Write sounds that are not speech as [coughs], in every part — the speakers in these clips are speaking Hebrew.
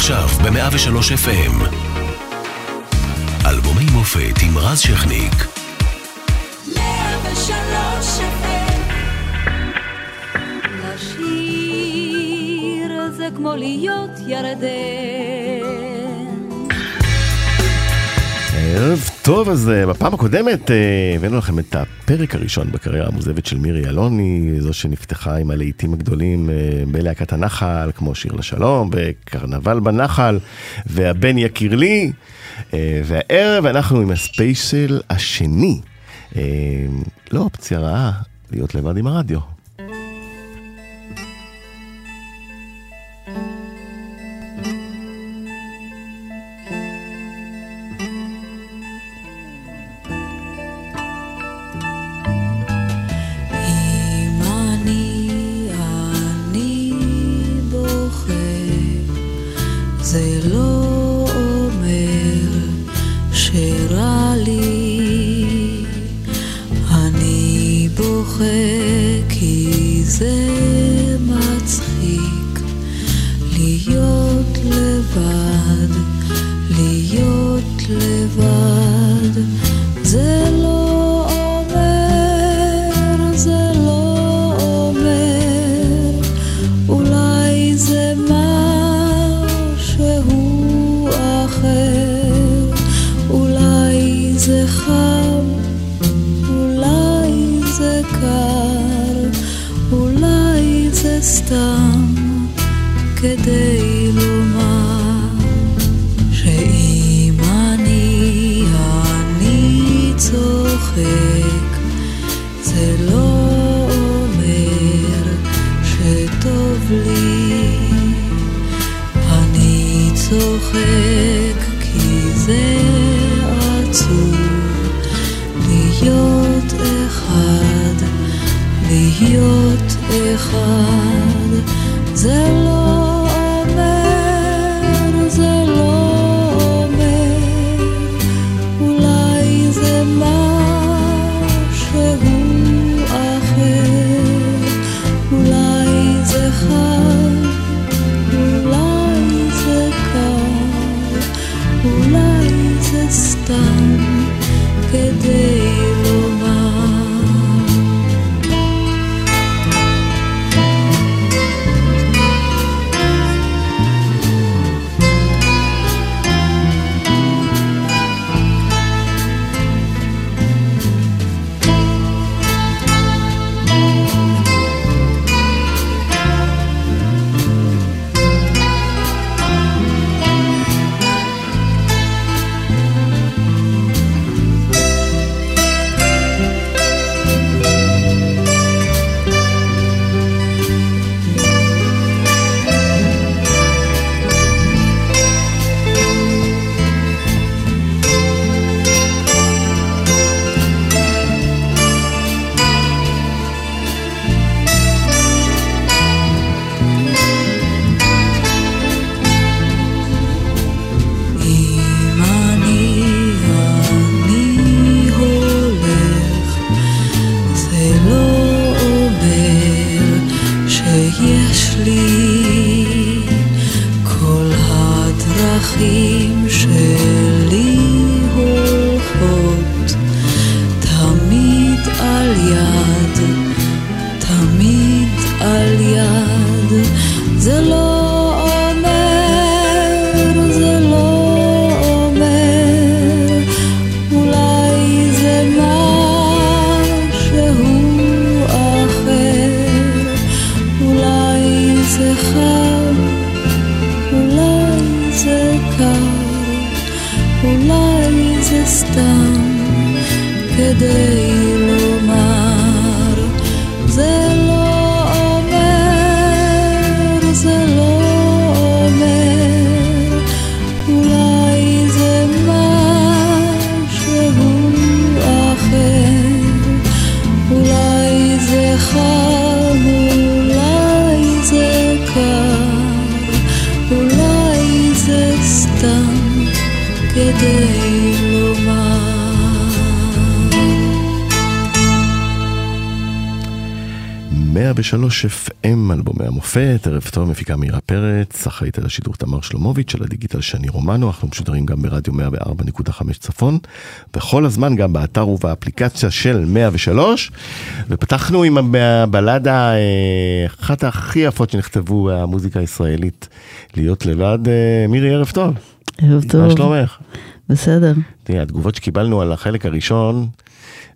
עכשיו ב-103 FM. אלבומי מופת עם רז שכניק. 103 לשיר זה כמו להיות ירדן. ערב טוב, אז אה, בפעם הקודמת אה, הבאנו לכם את הפרק הראשון בקריירה המוזבת של מירי אלוני, זו שנפתחה עם הלהיטים הגדולים אה, בלהקת הנחל, כמו שיר לשלום, וקרנבל בנחל, והבן יקיר לי, והערב אנחנו עם הספיישל השני. לא אופציה רעה להיות לבד עם הרדיו. 103 FM, אלבומי המופת, ערב טוב, מפיקה מירה פרץ, אחראית על השידור תמר שלומוביץ', של הדיגיטל שני רומנו, אנחנו משודרים גם ברדיו 104.5 צפון, וכל הזמן גם באתר ובאפליקציה של 103, ופתחנו עם הבלדה, אה, אחת הכי יפות שנכתבו המוזיקה הישראלית, להיות לבד. אה, מירי, ערב טוב. ערב טוב. מה שלומך? בסדר. תראי, התגובות שקיבלנו על החלק הראשון,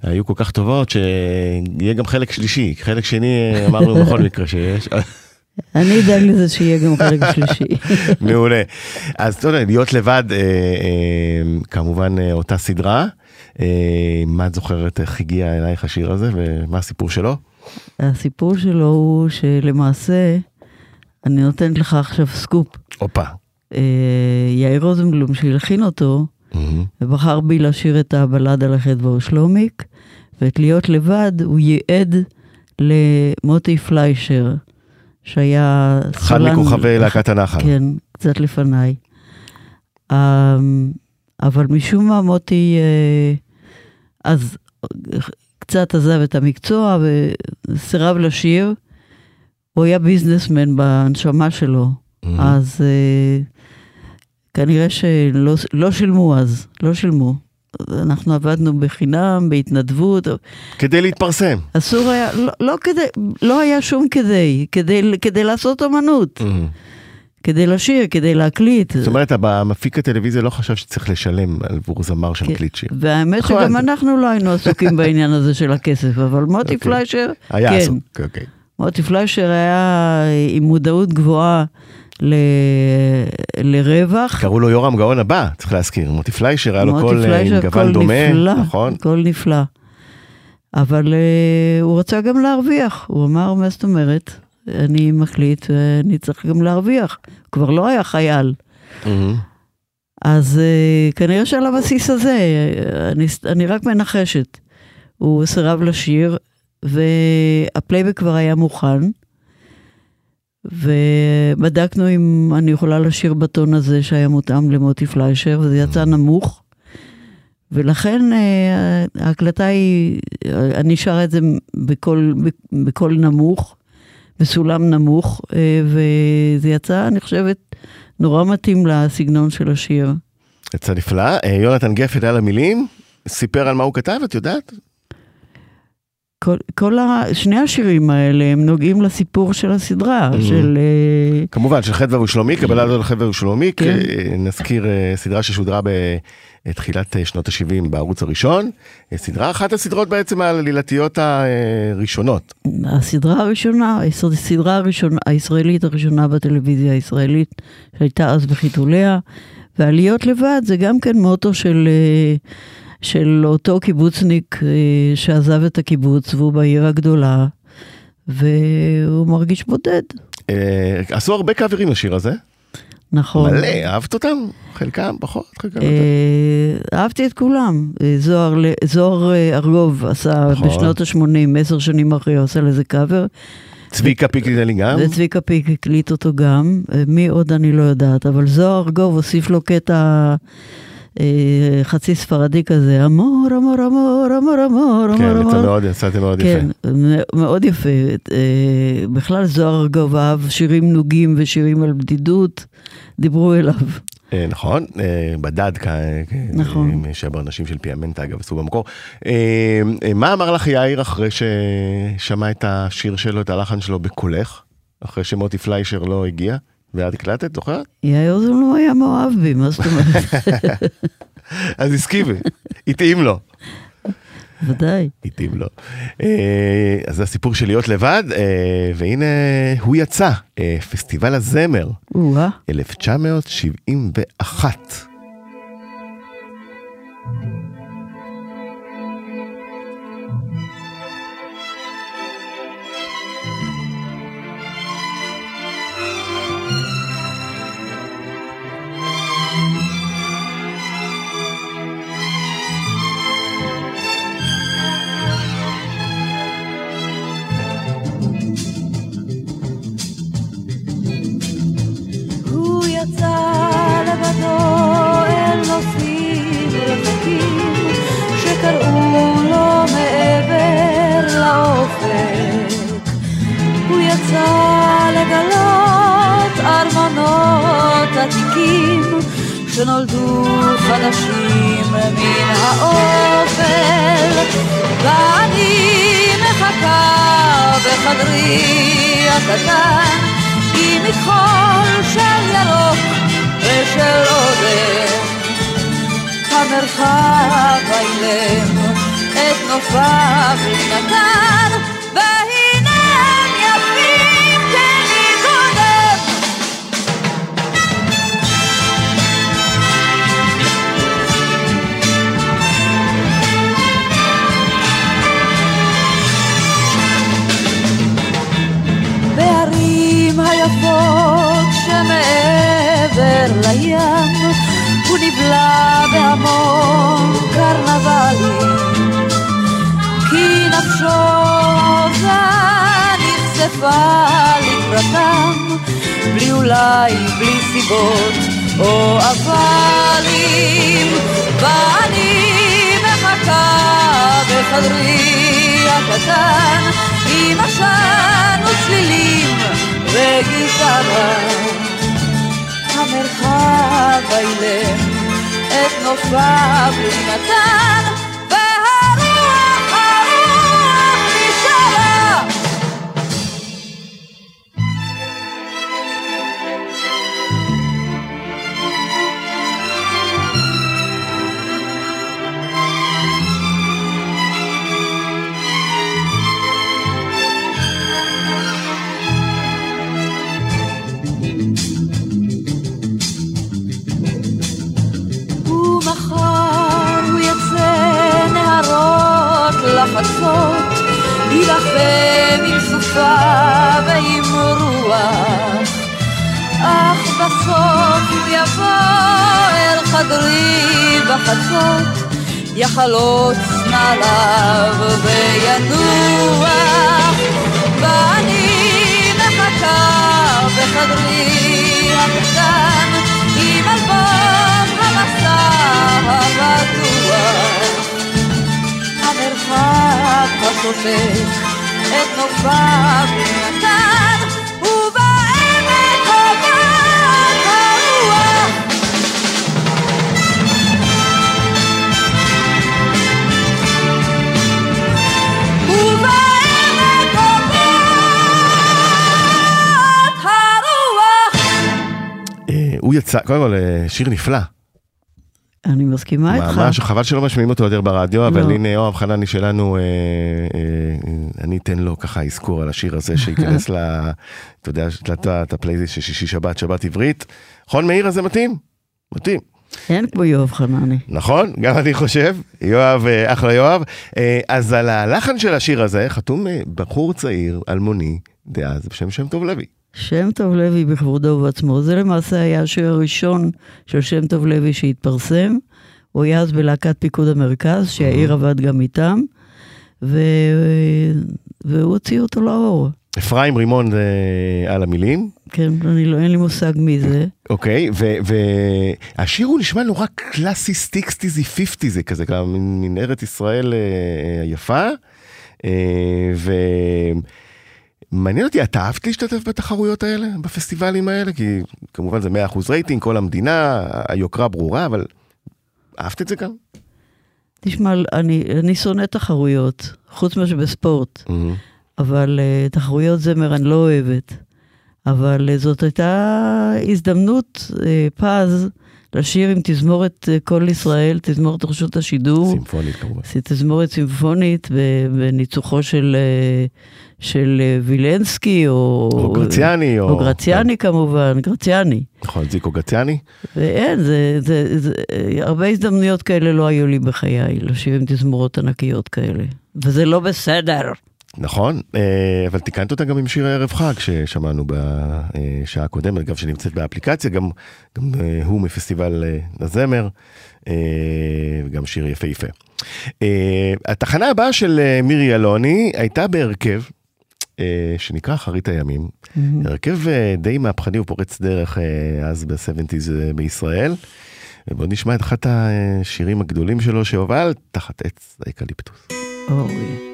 היו כל כך טובות שיהיה גם חלק שלישי, חלק שני אמרנו [laughs] בכל מקרה שיש. אני אדאג לזה שיהיה גם חלק שלישי. [laughs] מעולה. אז אתה יודע, להיות לבד, אה, אה, כמובן אה, אותה סדרה. מה את זוכרת, איך הגיע אלייך השיר הזה ומה הסיפור שלו? הסיפור שלו הוא שלמעשה, אני נותנת לך עכשיו סקופ. הופה. אה, יאיר רוזנבלום שהלחין אותו, מהמם. ובחר בי לשיר את הבלד על החטא והושלומיק, ואת להיות לבד הוא ייעד למוטי פליישר, שהיה אחד מכוכבי להקת הנחל. כן, קצת לפניי. אמ, אבל משום מה מוטי אה, אז קצת עזב את המקצוע וסירב לשיר. הוא היה ביזנסמן בהנשמה שלו, מהמם. אז אה, כנראה שלא לא שילמו אז, לא שילמו. אנחנו עבדנו בחינם, בהתנדבות, כדי להתפרסם. אסור היה, לא, לא כדי, לא היה שום כדי, כדי, כדי לעשות אומנות, מהמם. כדי לשיר, כדי להקליט. זאת אומרת, המפיק הטלוויזיה לא חשב שצריך לשלם עבור זמר שמקליט שיר. והאמת נכון. שגם אנחנו לא היינו עסוקים [laughs] בעניין הזה של הכסף, אבל מוטי אוקיי. פליישר, היה כן. עסוק, אוקיי. מוטי פליישר היה עם מודעות גבוהה ל... לרווח. קראו לו יורם גאון הבא, צריך להזכיר. מוטי פליישר, היה לו קול אה, עם גוון דומה, נפלא, נכון? קול נפלא. אבל uh, הוא רצה גם להרוויח, הוא אמר, מה זאת אומרת? אני מקליט ואני צריך גם להרוויח. הוא כבר לא היה חייל. אז uh, כנראה שעל הבסיס הזה, אני, אני רק מנחשת. הוא סירב לשיר, והפלייבק כבר היה מוכן, ובדקנו אם אני יכולה לשיר בטון הזה שהיה מותאם למוטי פליישר, וזה יצא נמוך. ולכן אה, ההקלטה היא, אה, אני שרה את זה בקול, בקול נמוך, בסולם נמוך, אה, וזה יצא, אני חושבת, נורא מתאים לסגנון של השיר. יצא נפלא. יונתן גפן על המילים, סיפר על מה הוא כתב, את יודעת? כל, כל ה... שני השירים האלה הם נוגעים לסיפור של הסדרה, Mhm. של... אה, כמובן, של חדווה ושלומיק, הבלד על חדווה ושלומיק, כן. אה, נזכיר אה, סדרה ששודרה בתחילת אה, שנות ה-70 בערוץ הראשון. סדרה, אחת הסדרות בעצם העלילתיות הראשונות. הסדרה הראשונה, הסדרה הראשונה, הישראלית הראשונה בטלוויזיה הישראלית, שהייתה אז בחיתוליה, ועליות לבד זה גם כן מוטו של, של אותו קיבוצניק אה, שעזב את הקיבוץ והוא בעיר הגדולה, והוא מרגיש בודד, אה, עשו הרבה קאברים לשיר הזה, נכון. מלא, אהבת אותם? חלקם פחות, חלקם יותר. אה, אהבתי את כולם. זוהר, זוהר ארגוב עשה נכון. בשנות ה-80, עשר שנים אחרי, עשה לזה קאבר. צביקה פיקלי גם. וצביקה פיק הקליט אותו גם, מי עוד אני לא יודעת, אבל זוהר ארגוב הוסיף לו קטע חצי ספרדי כזה, אמור, אמור, אמור, אמור, אמור, כן, אמור, יצא אמור. מאוד, יצאתם מאוד כן, יפה. מ- מאוד יפה. אה, בכלל זוהר אהב שירים נוגים ושירים על בדידות, דיברו אליו. אה, נכון, אה, בדד, נכון. עם שבר נשים של פיאמנטה, אגב, עשו במקור. אה, אה, מה אמר לך יאיר אחרי ששמע את השיר שלו, את הלחן שלו בקולך? אחרי שמוטי פליישר לא הגיע? ואת הקלטת, זוכרת? יאיר זולו היה מאוהב בי, מה זאת אומרת? [laughs] אז הסכים, התאים לו. ודאי. התאים לו. אה, אז זה הסיפור של להיות לבד, אה, והנה הוא יצא, אה, פסטיבל הזמר, או-אה. 1971. בחדרי הקטן עם עשן וצלילים וגיטרה. המרחב האילם את נופיו הוא נתן יילחם עם סופה ועם רוח. אך בסוף הוא יבוא אל חדרי בחצות, יחלוץ נעליו וינוח. ואני מחכה בחדרי הקטן, המרחב השופט את נופיו נתן, ובעמק הוגת הרוח. אה, הוא יצא, קודם כל, אה, שיר נפלא. אני מסכימה איתך. ממש, חבל שלא משמיעים אותו יותר ברדיו, אבל לא. הנה יואב חנני שלנו, אה, אה, אני אתן לו ככה אזכור על השיר הזה, שייכנס [laughs] ל... אתה יודע, את- את הפלייליסט של שישי שבת, שבת עברית. נכון, מאיר הזה מתאים? מתאים. אין כמו יואב חנני. נכון, גם אני חושב, יואב, אה, אחלה יואב. אז על הלחן של השיר הזה חתום בחור צעיר, אלמוני, דאז, בשם שם טוב לוי. שם טוב לוי בכבודו ובעצמו, זה למעשה היה השיר הראשון של שם טוב לוי שהתפרסם. הוא היה אז בלהקת פיקוד המרכז, שיאיר עבד גם איתם, ו... והוא הוציא אותו לאור. אפרים רימון זה על המילים, כן, אני לא, אין לי מושג מי זה. אוקיי, והשיר הוא נשמע נורא קלאסי סטיקסטיזי פיפטיזי כזה, גם מין, מין ארץ ישראל אה, היפה. אה, ומעניין אותי, אתה אהבת להשתתף בתחרויות האלה, בפסטיבלים האלה? כי כמובן זה 100% רייטינג, כל המדינה, היוקרה ברורה, אבל אהבת את זה גם? תשמע, אני, אני שונא תחרויות, חוץ מאשר בספורט, אבל uh, תחרויות זמר אני לא אוהבת. אבל uh, זאת הייתה הזדמנות uh, פז לשיר עם תזמורת uh, קול ישראל, תזמורת רשות השידור. סימפונית כמובן. תזמורת סימפונית בניצוחו של, אה, של אה, וילנסקי, או, או גרציאני, או... או גרציאני כמובן, גרציאני. נכון, זיקו גרציאני. ואין, זה, זה, זה, אה, הרבה הזדמנויות כאלה לא היו לי בחיי, לשיר עם תזמורות ענקיות כאלה. וזה לא בסדר. נכון, אה, אבל תיקנת אותה גם עם שיר הערב חג ששמענו בשעה הקודמת, אגב שנמצאת באפליקציה, גם, גם אה, הוא מפסטיבל הזמר, וגם שיר יפהפה. התחנה הבאה של מירי אלוני הייתה בהרכב שנקרא אחרית הימים, הרכב אה, די מהפכני ופורץ דרך אה, אז ב-70's אה, בישראל. ובואו נשמע את אחד השירים הגדולים שלו שהובל תחת עץ האקליפטוס. אוי.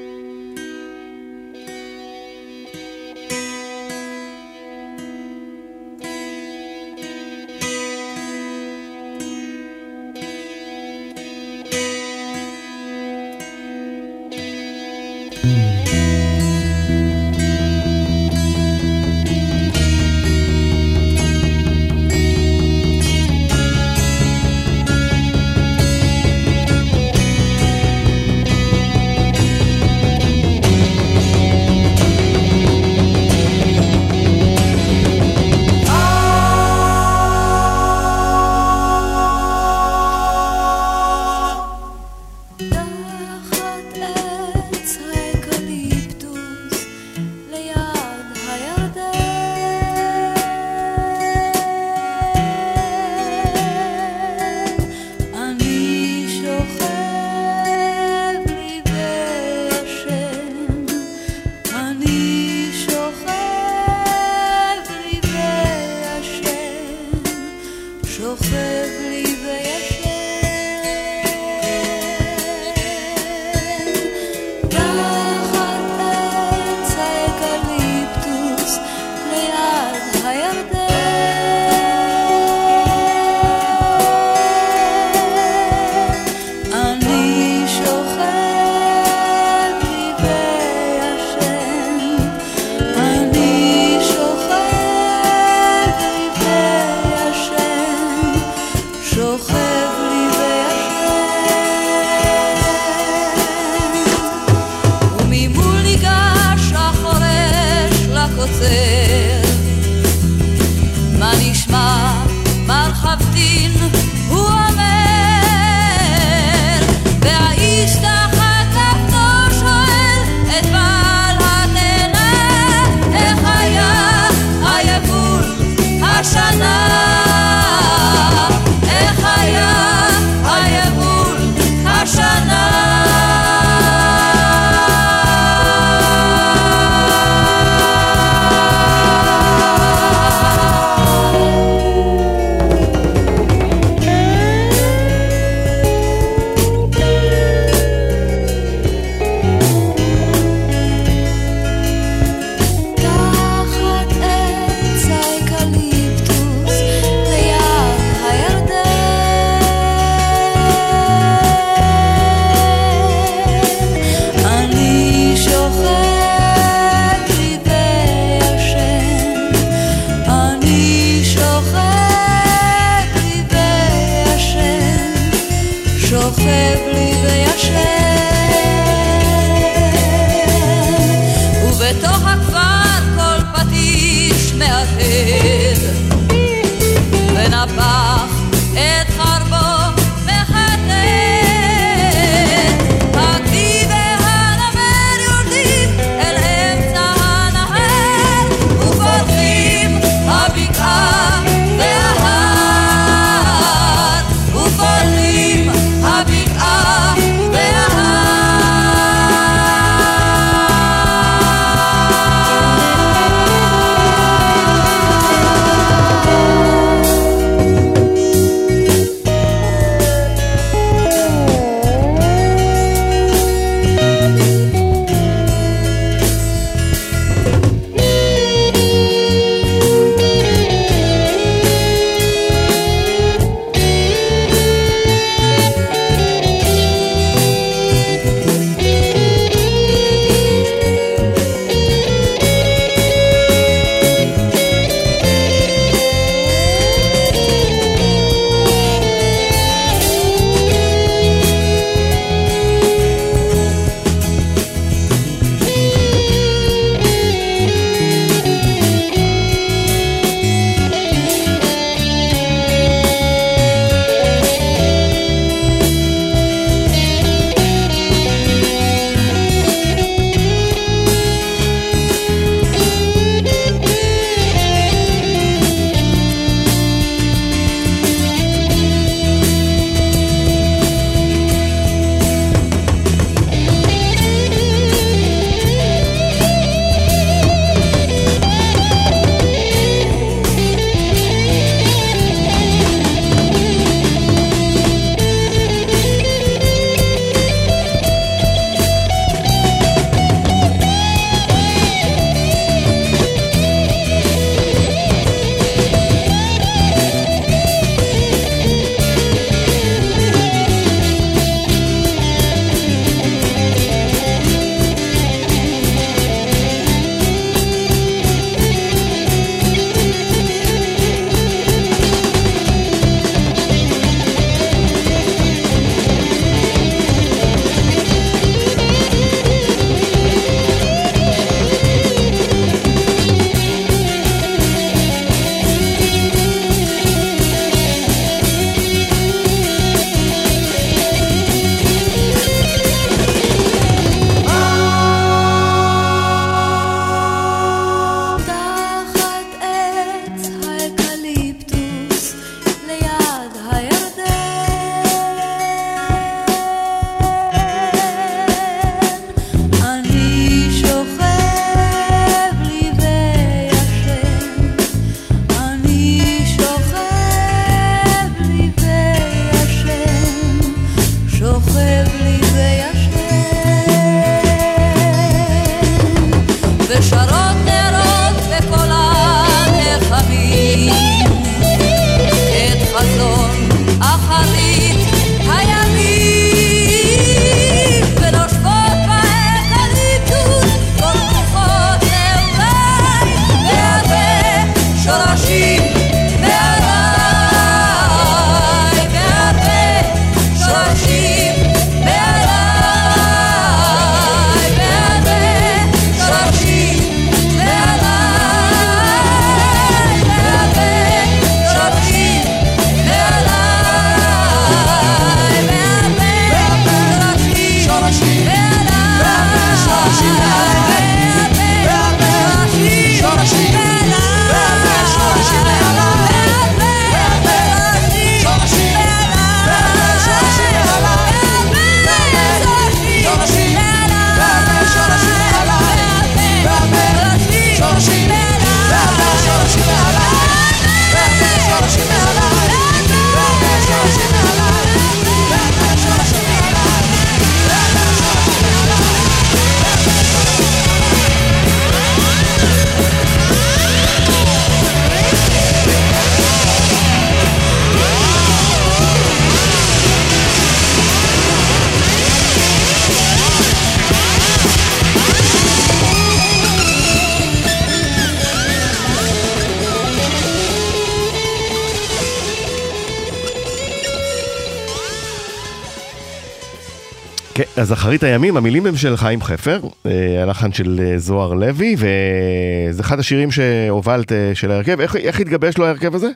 אז אחרית הימים, המילים הם של חיים חפר, אה, הלחן של אה, זוהר לוי, וזה אחד השירים שהובלת אה, של ההרכב. איך, איך התגבש לו ההרכב הזה?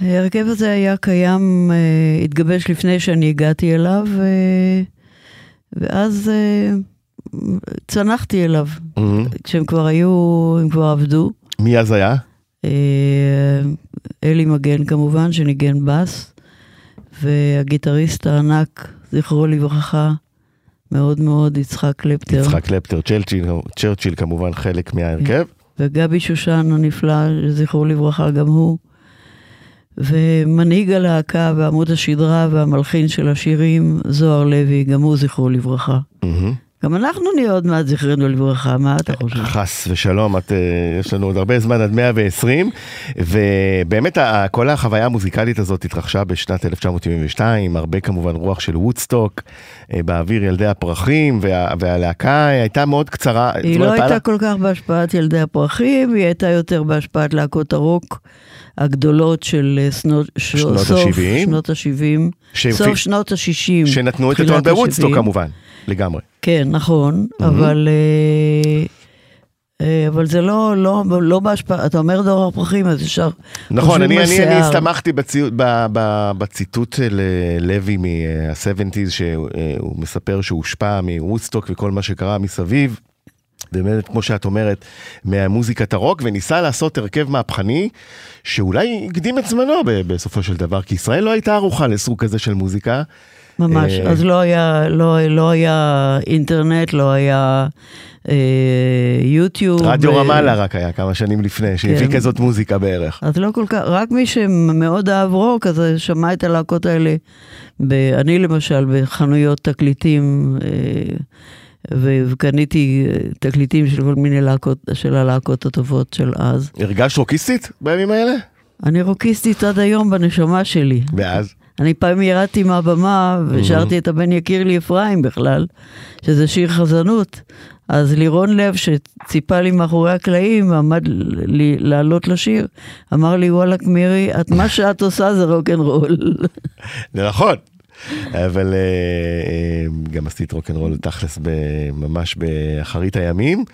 ההרכב הזה היה קיים, התגבש לפני שאני הגעתי אליו, ואז צנחתי אליו, כשהם כבר היו, הם כבר עבדו. מי אז היה? אלי מגן כמובן, שניגן בס, והגיטריסט הענק, זכרו לברכה, מאוד מאוד, יצחק קלפטר. יצחק קלפטר, צ'רצ'יל, צ'רצ'יל כמובן חלק מההרכב. וגבי שושן הנפלא, זכרו לברכה גם הוא. ומנהיג הלהקה ועמוד השדרה והמלחין של השירים, זוהר לוי, גם הוא זכרו לברכה. מהמם. גם אנחנו נהיה עוד מעט זכרנו לברכה, מה אתה חושב? חס ושלום, את, אה, יש לנו עוד הרבה זמן עד 120, ובאמת כל החוויה המוזיקלית הזאת התרחשה בשנת 1972, הרבה כמובן רוח של וודסטוק, אה, באוויר ילדי הפרחים, וה, והלהקה הייתה מאוד קצרה. היא לא הייתה היה- כל כך בהשפעת ילדי הפרחים, היא הייתה יותר בהשפעת להקות הרוק הגדולות של אה, שנות, ש- שנות סוף ה-שבעים. שנות ה-70, שהפי- סוף שנות ה-60. שנתנו את הטון בוודסטוק כמובן, לגמרי. כן, נכון, אבל... אה, אה, אבל זה לא, לא, לא בהשפעה, אתה אומר דור הפרחים, אז ישר נכון, אני, אני, אני. הסתמכתי בציו, ב, ב, בציטוט של אה, לוי מה-70's, שהוא מספר שהוא הושפע מוודסטוק וכל מה שקרה מסביב. באמת, כמו שאת אומרת, מהמוזיקת הרוק, וניסה לעשות הרכב מהפכני, שאולי הקדים את זמנו בסופו של דבר, כי ישראל לא הייתה ערוכה לסוג כזה של מוזיקה. ממש, אה, אז לא היה, לא, לא היה אינטרנט, לא היה אה, יוטיוב. רדיו אה, רמאללה רק היה כמה שנים לפני, שהביא כן. כזאת מוזיקה בערך. אז לא כל כך, רק מי שמאוד אהב רוק, אז שמע את הלהקות האלה. ב, אני למשל, בחנויות תקליטים, אה, ו- וקניתי אה, תקליטים של כל מיני להקות, של הלהקות הטובות של אז. הרגשת רוקיסטית בימים האלה? אני רוקיסטית עד היום בנשמה שלי. ואז? אני פעם ירדתי מהבמה ושרתי את הבן יקיר לי אפרים בכלל, שזה שיר חזנות. אז לירון לב, שציפה לי מאחורי הקלעים, עמד לי לעלות לשיר, אמר לי, וואלכ מירי, את, מה שאת עושה זה רוקנרול. זה נכון. אבל אה, אה, גם עשית רוקנרול תכלס ממש באחרית הימים.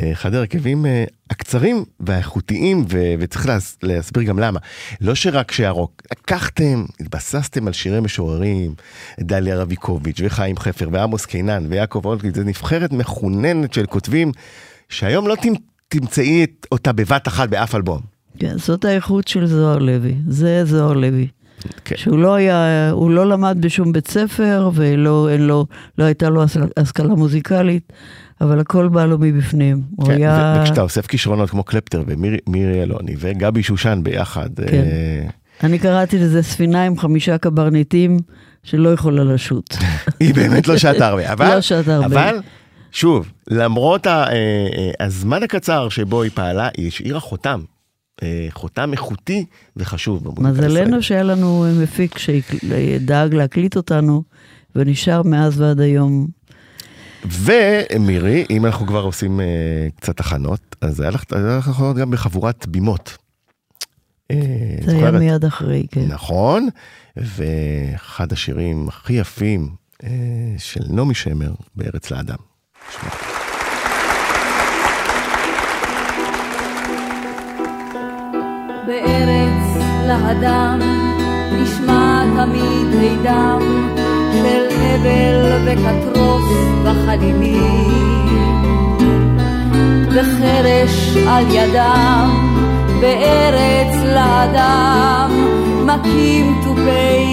אה, אחד ההרכבים אה, הקצרים והאיכותיים, וצריך להס- להסביר גם למה. לא שרק שהרוק, לקחתם, התבססתם על שירי משוררים, דליה רביקוביץ' וחיים חפר ועמוס קינן ויעקב אולקין, זו נבחרת מחוננת של כותבים, שהיום לא תמצ- תמצאי אותה בבת אחת באף אלבום. כן, זאת האיכות של זוהר לוי, זה זוהר לוי. כן. שהוא לא היה, הוא לא למד בשום בית ספר, ולא לו, לא הייתה לו השכלה- מוזיקלית, אבל הכל בא לו מבפנים. הוא כן, היה... וכשאתה אוסף כישרונות כמו קלפטר ומירי אלוני וגבי שושן ביחד, כן. אה, אני קראתי לזה ספינה עם חמישה קברניטים שלא יכולה לשוט. [laughs] היא באמת לא שעתה הרבה. [laughs] אבל, לא שעתה הרבה. אבל, שוב, למרות אה, אה, הזמן הקצר שבו היא פעלה, היא השאירה חותם. חותם איכותי וחשוב במוזיקה הישראלית. מזלנו שהיה לנו מפיק שדאג להקליט אותנו, ונשאר מאז ועד היום. ומירי, אם אנחנו כבר עושים אה, קצת הכנות, אז היה לך היה לך הכנות גם בחבורת בימות. אה, זה היה? מיד אחרי, כן. נכון, ואחד השירים הכי יפים אה, של נעמי שמר בארץ לאדם. שמע. להדם נשמע תמיד הידם של הבל וכתרוס וחלילים וחרש על ידם בארץ לאדם מכים תופי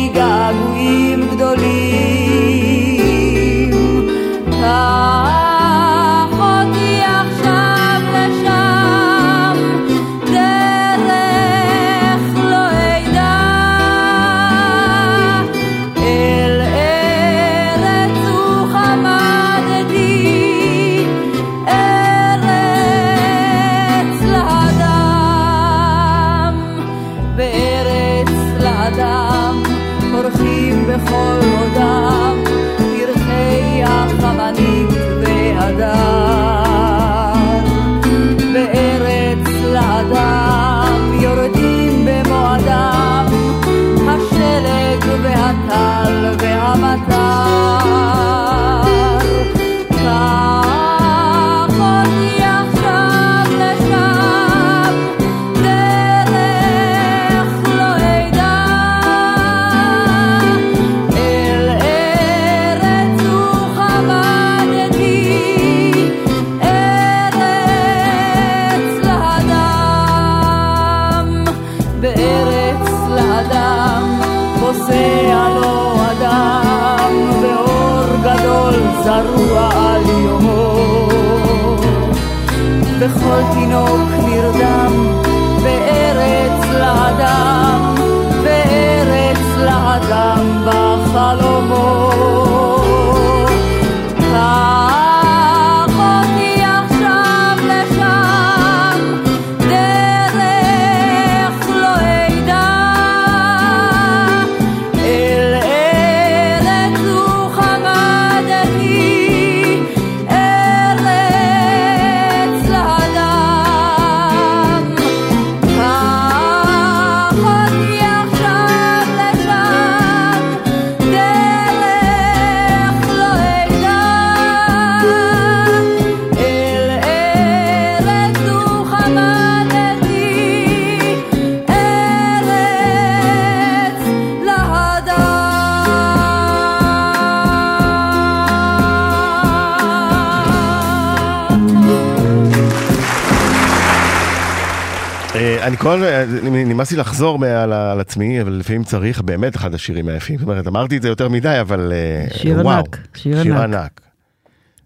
כל, נמאס לי לחזור על, על עצמי, אבל לפעמים צריך באמת אחד השירים היפים. זאת אומרת, אמרתי את זה יותר מדי, אבל אה, שיר וואו. ענק, שיר, שיר ענק. ענק.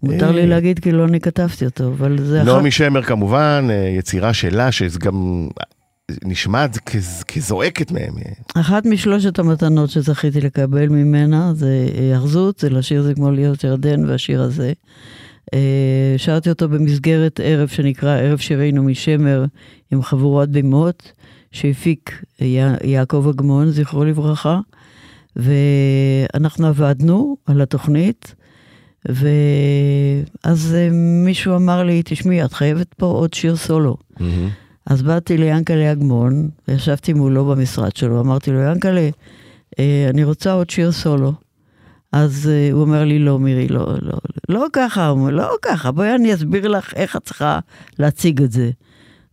מותר לי אה, להגיד כי לא אני כתבתי אותו, אבל זה... נעמי שמר כמובן, אה, יצירה שלה, שזה גם נשמעת כזועקת מהם. אחת משלושת המתנות שזכיתי לקבל ממנה זה היאחזות, זה לשיר זה כמו להיות ירדן והשיר הזה. שרתי אותו במסגרת ערב שנקרא ערב שירינו משמר עם חבורת בימות, שהפיק יעקב אגמון, זכרו לברכה, ואנחנו עבדנו על התוכנית, ואז אה, מישהו אמר לי, תשמעי, את חייבת פה עוד שיר סולו. Mm-hmm. אז באתי ליאנקלה אגמון, וישבתי מולו במשרד שלו, אמרתי לו, יאנקלה, אה, אני רוצה עוד שיר סולו. אז uh, הוא אומר לי, לא, מירי, לא, לא, לא ככה, הוא אומר, לא ככה, בואי אני אסביר לך איך את צריכה להציג את זה.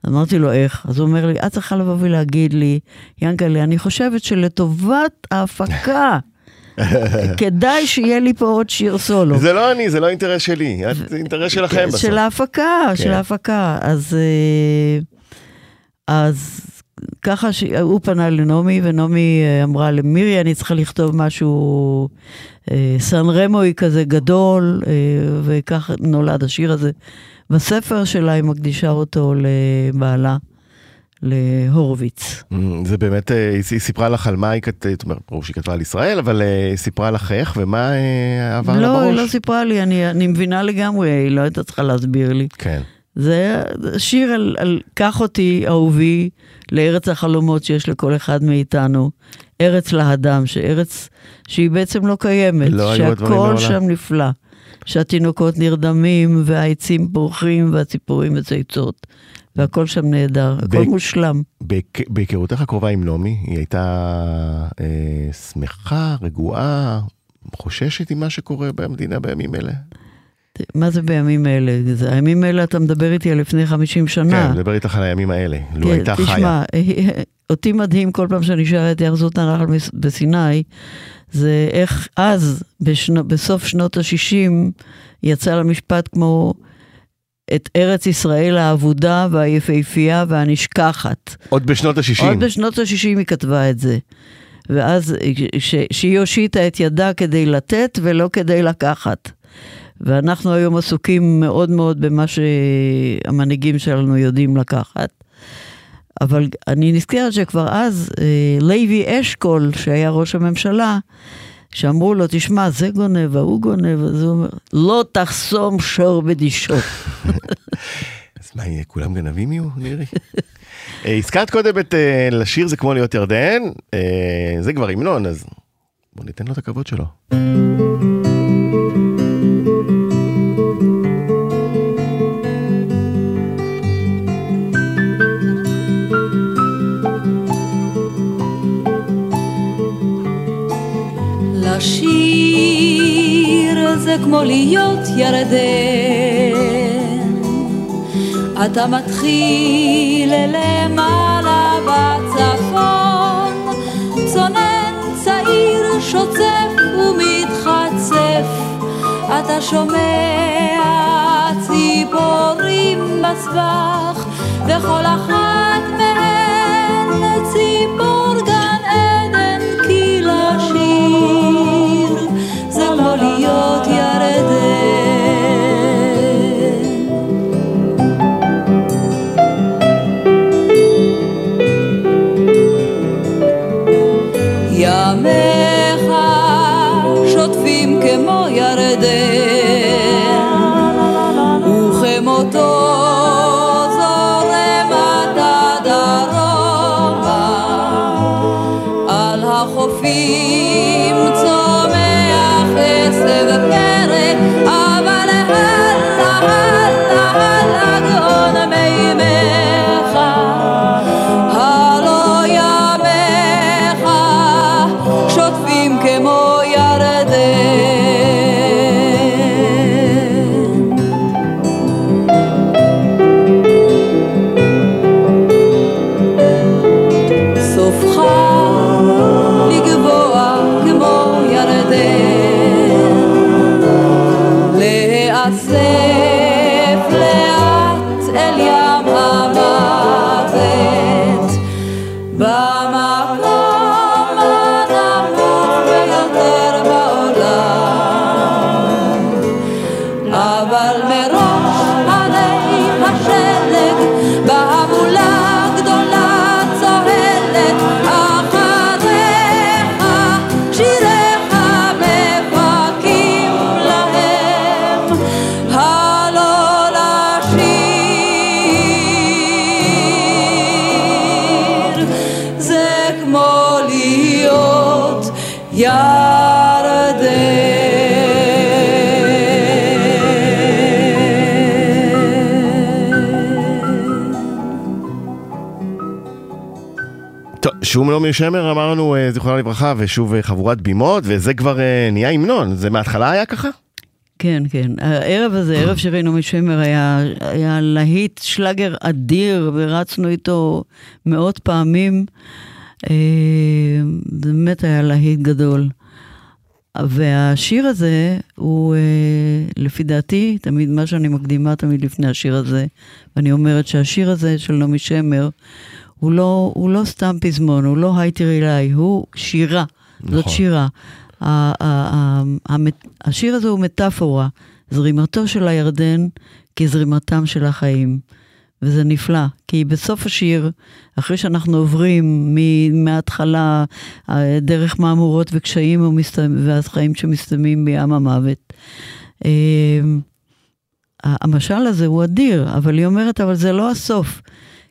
אמרתי לו, איך? אז הוא אומר לי, את צריכה לבוא ולהגיד לי, ינקלה, אני חושבת שלטובת ההפקה, [laughs] כדאי שיהיה לי פה עוד שיר סולו. זה לא אני, זה לא אינטרס שלי, זה אינטרס שלכם בסוף. של ההפקה, כן. של ההפקה. אז, אה, אז ככה שהוא פנה לנעמי, ונעמי אה, אמרה למירי, אני צריכה לכתוב משהו אה, סן רמוי כזה גדול, וכך נולד השיר הזה. בספר שלה היא מקדישה אותו לבעלה. להורוביץ. Mm, זה באמת, אה, היא סיפרה לך על מה היא כתבה, זאת אומרת, ברור שהיא כתבה על ישראל, אבל אה, היא סיפרה לך איך ומה אה, עבר לה בראש? לא, היא לא סיפרה לי, אני, אני מבינה לגמרי, היא לא הייתה צריכה להסביר לי. כן. זה שיר על, על קח אותי, אהובי, לארץ החלומות שיש לכל אחד מאיתנו. ארץ להדם, שארץ שהיא בעצם לא קיימת, לא שהכל שם נפלא. שהתינוקות נרדמים, והעצים פורחים, והציפורים מצייצות. והכל שם נהדר, הכל מושלם. בהיכרותך הקרובה עם נעמי, היא הייתה אה, שמחה, רגועה, חוששת עם מה שקורה במדינה בימים אלה? מה זה בימים אלה? זה, הימים האלה, אתה מדבר איתי על לפני 50 שנה. כן, מדבר איתך על הימים האלה, לו כן, הייתה תשמע, חיה. תשמע, אותי מדהים כל פעם שאני שרת יחזות הנחל בסיני, זה איך אז, בשנו, בסוף שנות ה-60, יצא למשפט כמו את ארץ ישראל האבודה והיפהפייה והנשכחת. עוד בשנות ה-60. עוד בשנות ה-60 היא כתבה את זה. ואז ש, שהיא הושיטה את ידה כדי לתת ולא כדי לקחת. ואנחנו היום עסוקים מאוד מאוד במה שהמנהיגים שלנו יודעים לקחת. אבל אני נזכרת שכבר אז אה, לוי אשכול, שהיה ראש הממשלה, שאמרו לו, תשמע, זה גונב, ההוא גונב, אז הוא אומר, לא תחסום שור בדישו. [laughs] אז מה יהיה, כולם גנבים יהיו, מירי? אה, הזכרת קודם את אה, לשיר זה כמו להיות ירדן, זה כבר המנון, אז בוא ניתן לו את הכבוד שלו. לשיר זה כמו להיות ירדן. אתה מתחיל למעלה בצפון, צונן צעיר שוצף ומתחצף, אתה שומע ציפורים בסבך, וכל אחת מהן ציפור כמו להיות ירדן כמו להיות ירדן טוב, שוב נעמי שמר אמרנו, אה, זיכרונה לברכה, ושוב אה, חבורת בימות, וזה כבר אה, נהיה המנון, זה מההתחלה היה ככה? כן, כן. הערב הזה, ערב [coughs] שירי נעמי שמר, היה, היה להיט שלאגר אדיר, ורצנו איתו מאות פעמים. אה, באמת היה להיט גדול. והשיר הזה הוא, אה, לפי דעתי, תמיד מה שאני מקדימה תמיד לפני השיר הזה, ואני אומרת שהשיר הזה של נעמי שמר, הוא לא, הוא לא סתם פזמון, הוא לא היי תראי אליי, הוא שירה. זאת נכון. שירה. ה- ה- ה- המת- השיר הזה הוא מטאפורה, זרימתו של הירדן כזרימתם של החיים. וזה נפלא, כי בסוף השיר, אחרי שאנחנו עוברים מההתחלה אה, דרך מהמורות וקשיים ומסת- והחיים שמסתיימים בים המוות, אה, המשל הזה הוא אדיר, אבל היא אומרת, אבל זה לא הסוף.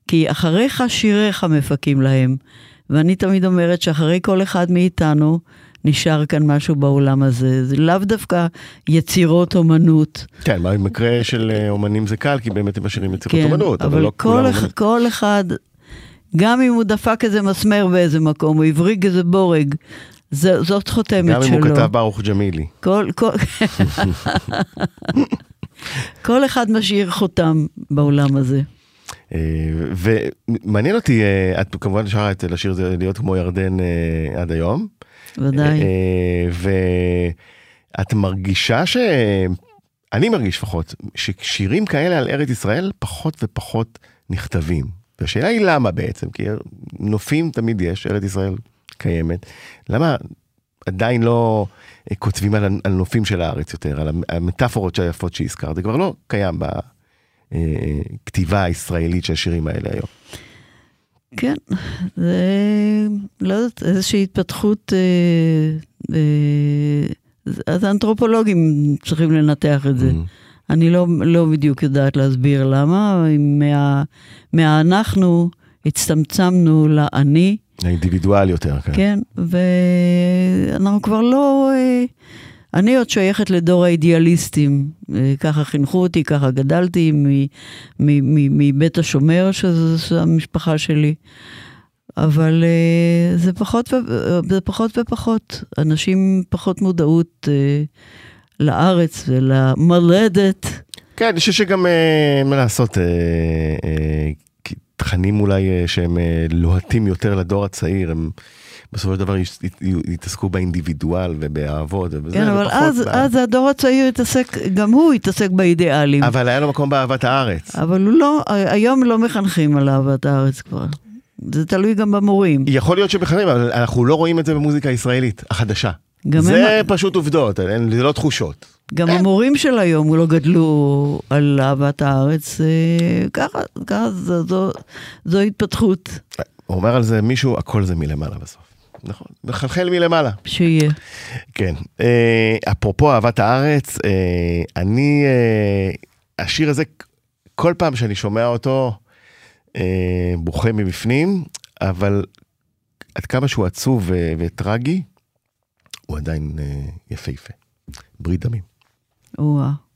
כי אחריך שיריך מפקים להם. ואני תמיד אומרת שאחרי כל אחד מאיתנו נשאר כאן משהו בעולם הזה. זה לאו דווקא יצירות אומנות. כן, במקרה של אה, אומנים זה קל, כי באמת הם משאירים יצירות אומנות, אבל אבל לא כל, כולם אומנים. כל אחד, גם אם הוא דפק איזה מסמר באיזה מקום, הוא הבריג איזה בורג, זה, זאת חותמת גם אם שלו. הוא כתב ברוך ג'מילי. כל, כל... כל אחד משאיר חותם בעולם הזה. אה, ומעניין אותי, אה, את כמובן שרה את לשיר זה להיות כמו ירדן עד היום. ודאי. אה, ואת מרגישה ש... אני מרגיש לפחות, ששירים כאלה על ארץ ישראל פחות ופחות נכתבים. והשאלה היא למה בעצם, כי נופים תמיד יש, ארץ ישראל קיימת. למה עדיין לא אה, כותבים על, על נופים של הארץ יותר, על המטאפורות היפות שהזכרת, זה כבר לא קיים בכתיבה הישראלית של השירים האלה היום. כן, זה, לא יודעת, איזושהי התפתחות, אה, אה, אז האנתרופולוגים צריכים לנתח את זה. אני לא, לא בדיוק יודעת להסביר למה, מה, מהאנחנו הצטמצמנו לאני, האינדיבידואל יותר, כן. כן, ואנחנו כבר לא... אה, אני עוד שייכת לדור האידיאליסטים, אה, ככה חינכו אותי, ככה גדלתי מבית השומר, שזו המשפחה שלי. אבל אה, זה פחות, ו- זה פחות ופחות, אנשים פחות מודעות אה, לארץ ולמולדת. כן, אני חושב שגם, אה, מה לעשות, אה, אה, תכנים אולי אה, שהם אה, לוהטים יותר לדור הצעיר, הם בסופו של דבר יתעסקו באינדיבידואל ובאהבות ובזה. כן, אבל אז, ב- אז הדור הצעיר התעסק, גם הוא התעסק באידיאלים. אבל היה לו מקום באהבת הארץ. אבל הוא לא, היום לא מחנכים על אהבת הארץ כבר. זה תלוי גם במורים. יכול להיות שבכלל, אבל אנחנו לא רואים את זה במוזיקה הישראלית, החדשה. זה הם- פשוט עובדות, אין- זה לא תחושות. גם המורים של היום לא גדלו על אהבת הארץ, אה, ככה, ככה זו, זו, זו התפתחות אומר על זה מישהו, הכל זה מלמעלה בסוף. נכון, מחלחל מלמעלה. שיהיה. כן. אה, אפרופו אהבת הארץ, אה, אני, אה, השיר הזה, כל פעם שאני שומע אותו, בוכה מבפנים, אבל עד כמה שהוא עצוב ו- וטרגי, הוא עדיין יפהפה. ברית דמים. או-אה.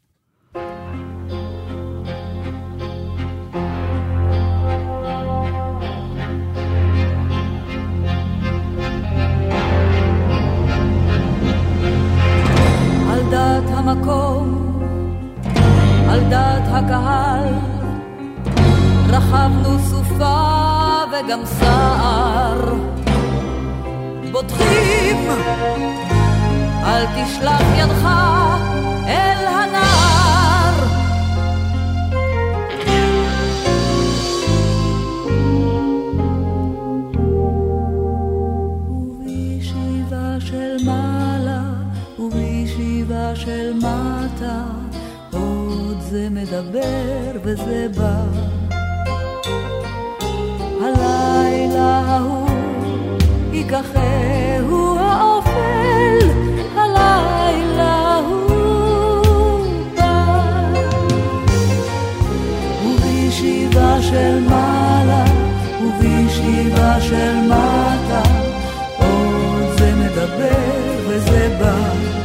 המקום, על דעת הקהל, רכבנו סופה וגם סער. בוטחים, אל תשלח ידך אל הנער. מדבר וזה בא. הלילה ההוא ייקחהו האופל הלילה ההוא בא. ובישיבה של מעלה ובישיבה של מטה עוד זה מדבר וזה בא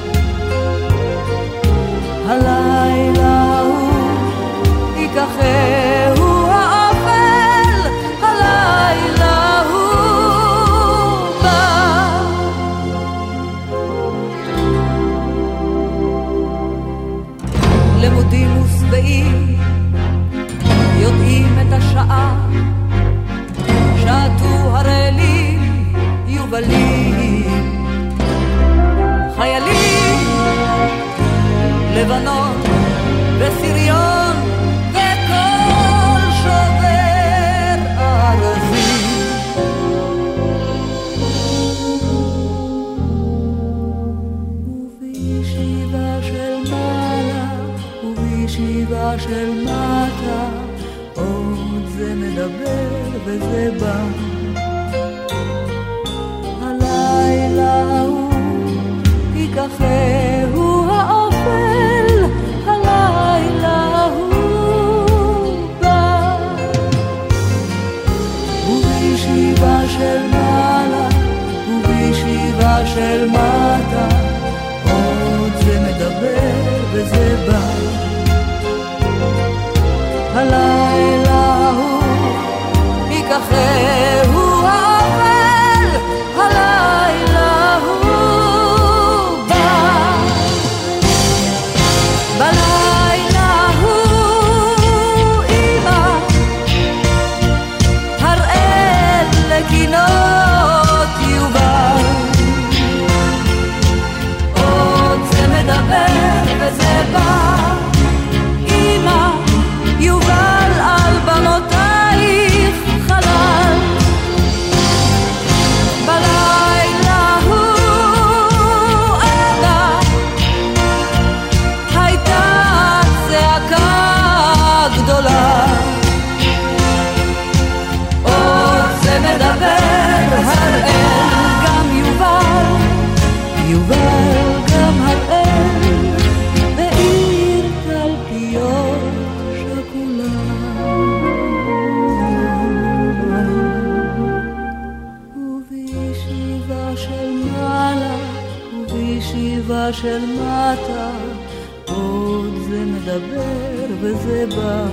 וזה בא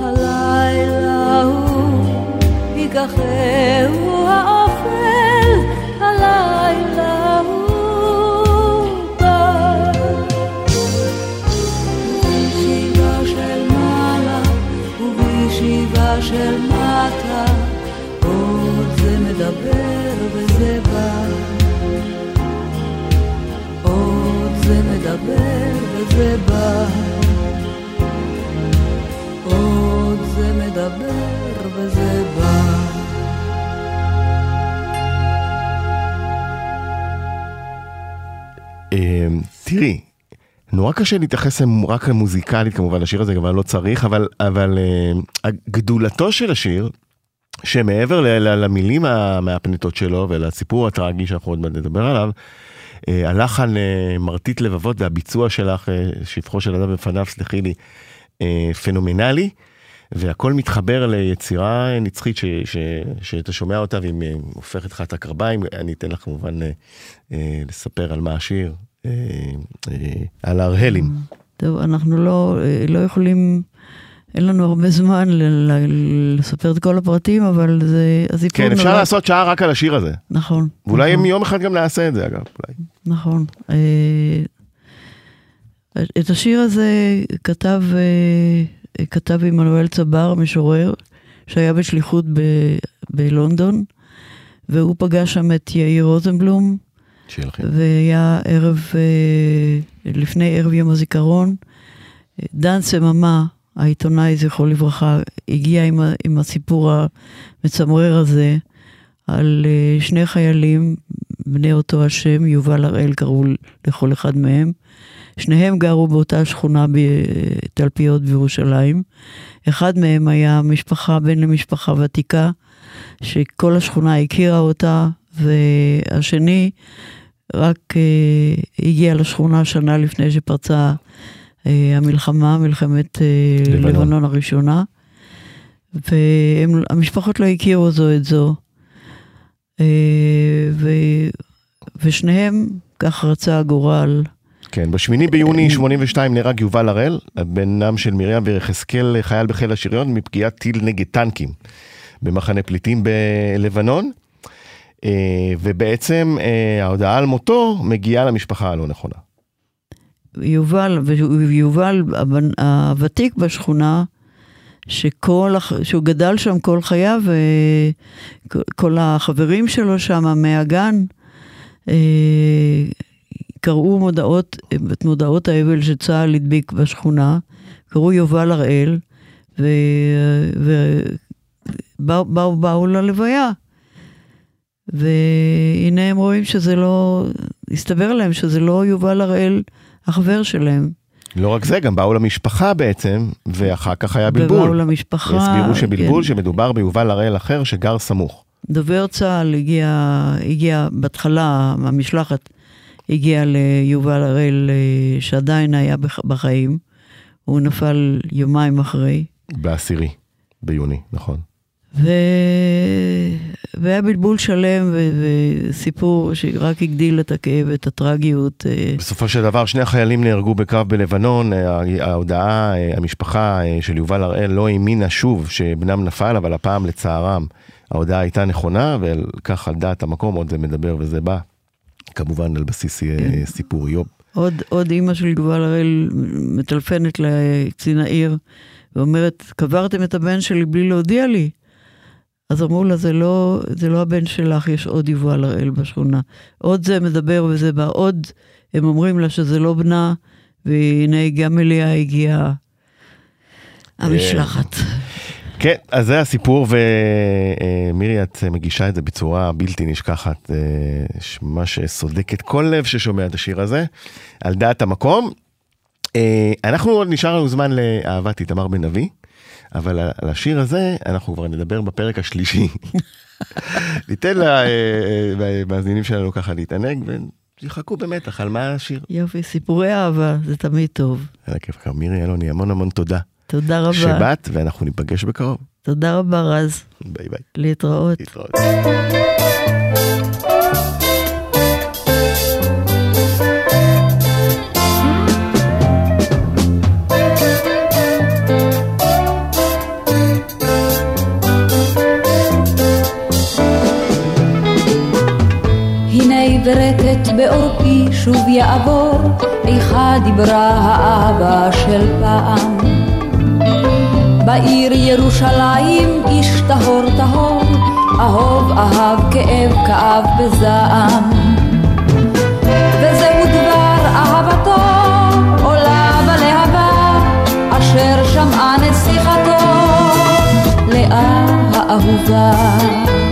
הלילה הוא ייקחהו האופל הלילה הוא בא. ובישיבה של מעלה ובישיבה של מטה עוד זה מדבר וזה בא זה מדבר וזה בא, עוד זה מדבר וזה בא. אמ, תראי, נורא קשה להתייחס רק למוזיקלית כמובן, לשיר הזה כמובן לא צריך, אבל, אבל אמ, גדולתו של השיר, שמעבר למילים המהפנטות שלו ולסיפור הטרגי שאנחנו עוד מעט נדבר עליו, הלחן אה, מרטיט לבבות והביצוע שלך, אה, שבחו של אדם בפניו, סלחי לי, אה, פנומנלי. והכל מתחבר ליצירה נצחית ש, ש, שאתה שומע אותה והיא הופכת לך את הקרביים. אני אתן לך כמובן אה, אה, לספר על מה השיר, אה, אה, על ההרהלים. טוב, אנחנו לא, אה, לא יכולים, אין לנו הרבה זמן ל- ל- לספר את כל הפרטים, אבל זה הסיפור כן, אפשר נורא- לעשות שעה רק על השיר הזה. נכון. ואולי נכון. יום אחד גם נעשה את זה אגב, אולי. נכון. אה, את השיר הזה כתב, אה, כתב עמנואל צבר, משורר, שהיה בשליחות ב- בלונדון, והוא פגש שם את יאיר רוזנבלום. והיה ערב, אה, לפני ערב יום הזיכרון, דן סממה, העיתונאי, זכרו לברכה, הגיע עם, עם הסיפור המצמרר הזה על אה, שני חיילים, בני אותו השם, יובל הראל קראו לכל אחד מהם. שניהם גרו באותה שכונה בתלפיות בירושלים. אחד מהם היה משפחה, בן למשפחה ותיקה, שכל השכונה הכירה אותה, והשני רק אה, הגיע לשכונה שנה לפני שפרצה המלחמה, מלחמת אה, לבנון. לבנון. הראשונה, והמשפחות לא הכירו זו את זו. אה, ו, ושניהם, כך רצה הגורל, כן, בשמיני ביוני 82 נהרג יובל הראל, בנם של מרים ויחזקאל, חייל בחיל השריון, מפגיעת טיל נגד טנקים במחנה פליטים בלבנון. אה, ובעצם אה, ההודעה על מותו מגיעה למשפחה הלא נכונה. יובל, ויובל הוותיק בשכונה, שכל, שהוא גדל שם כל חייו, וכל החברים שלו שם מהגן, אה, קראו מודעות, את מודעות האבל שצה"ל הדביק בשכונה, קראו יובל הראל, ובאו באו, באו ללוויה. והנה הם רואים שזה לא, הסתבר להם שזה לא יובל הראל החבר שלהם. לא רק זה, גם באו למשפחה בעצם, ואחר כך היה ובאו בלבול. למשפחה. והסבירו שבלבול, כן. שמדובר ביובל הראל אחר שגר סמוך. דובר צה"ל הגיע, הגיע בהתחלה, המשלחת הגיעה ליובל הראל, אה, שעדיין היה בח- בחיים. הוא נפל יומיים אחרי. בעשירי, ביוני, נכון. ו... והיה בלבול שלם ו... וסיפור שרק הגדיל את הכאב ואת הטרגיות. אה, בסופו של דבר שני החיילים נהרגו בקרב בלבנון, אה, ההודעה, אה, המשפחה של יובל הראל לא האמינה שוב שבנם נפל, אבל הפעם לצערם ההודעה הייתה נכונה, וכך על דעת המקום עוד זה מדבר וזה בא, כמובן על בסיס כן. סיפור איוב. עוד, עוד אימא של יובל הראל מטלפנת לקצין העיר ואומרת, קברתם את הבן שלי בלי להודיע לי. אז אמרו לה, זה לא, זה לא הבן שלך, יש עוד יובל הראל בשכונה. עוד זה מדבר וזה בא, עוד הם אומרים לה שזה לא בנה, והנה גם אליה הגיעה המשלחת. כן, אז זה הסיפור, ומירי, את מגישה את זה בצורה בלתי נשכחת, אה, ממש סודקת כל לב ששומע את השיר הזה, על דעת המקום. אה, אנחנו עוד נשאר לנו זמן לאהבת איתמר בן אבי, אבל על השיר הזה אנחנו כבר נדבר בפרק השלישי. [laughs] ניתן למאזינים שלנו ככה להתענג, ויחכו במתח על מה השיר. יופי, סיפורי אהבה, זה תמיד טוב. על הכיף, מירי אלוני, המון המון תודה. תודה רבה. שבאת, ואנחנו ניפגש בקרוב. תודה רבה, רז. ביי ביי. להתראות. להתראות. בעורפי שוב יעבור, איכה דיברה האבא של פעם. בעיר ירושלים איש טהור טהור, אהוב אהב כאב כאב בזעם. וזהו דבר אהבתו, עולה בלהבה, אשר שמעה נסיכתו, לאה האהובה.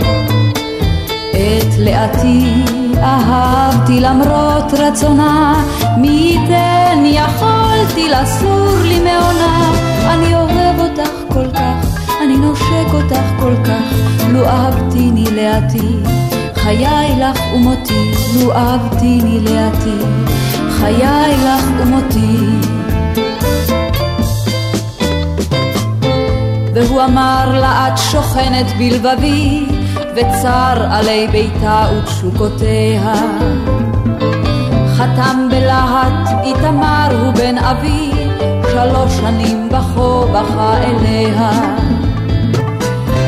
את לאטי אהבתי למרות רצונה, מי ייתן יכולתי לסור לי מעונה. אני אוהב אותך כל כך, אני נושק אותך כל כך, לו אהבתיני לאטי. חיי לך ומותי, לו אהבתיני לאטי. חיי לך ומותי. והוא אמר לה את שוכנת בלבבי וצר עלי ביתה ותשוקותיה. חתם בלהט איתמר הוא בן אבי, שלוש שנים בכו בכה אליה.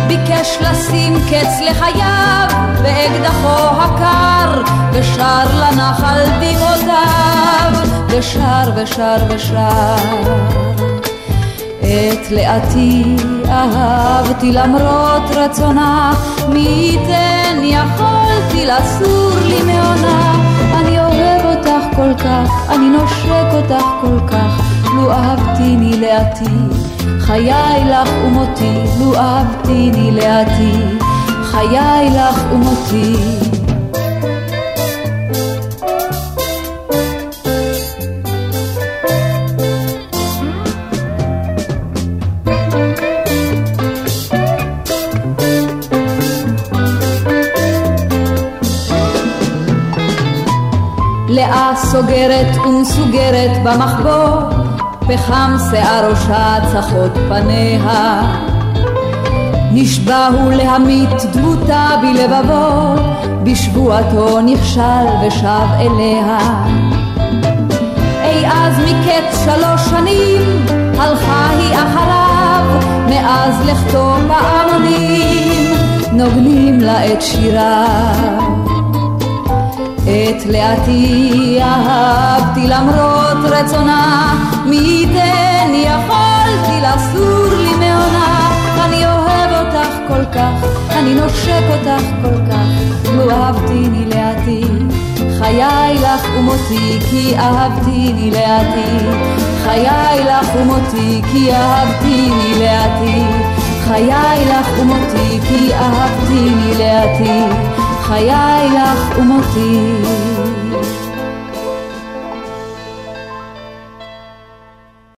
ביקש לשים קץ לחייו באקדחו הקר, ושר לנחל דמעותיו, ושר ושר ושר. את לאתי אהבתי למרות רצונה, מי ייתן יכולתי לסור לי מעונה. אני אוהב אותך כל כך, אני נושק אותך כל כך, לו אהבתיני לאתי. חיי לך ומותי, לו אהבתיני לאתי. חיי לך ומותי. סוגרת ומסוגרת במחבוא, פחם שיער ראשה צחות פניה. נשבע הוא להמית דמותה בלבבו, בשבועתו נכשל ושב אליה. אי אז מקץ שלוש שנים, הלכה היא אחריו, מאז לכתו פעמונים, נוגנים לה את שיריו. את לאתי אהבתי למרות רצונה, מי ייתן יכולתי לסור לי מעונה. אני אוהב אותך כל כך, אני נושק אותך כל כך, לו אהבתיני לאתי. חיי לך ומותי כי אהבתיני לאתי. חיי לך ומותי כי אהבתיני לאתי. חיי לך ומותי כי אהבתיני לאתי. חיי לך ומותי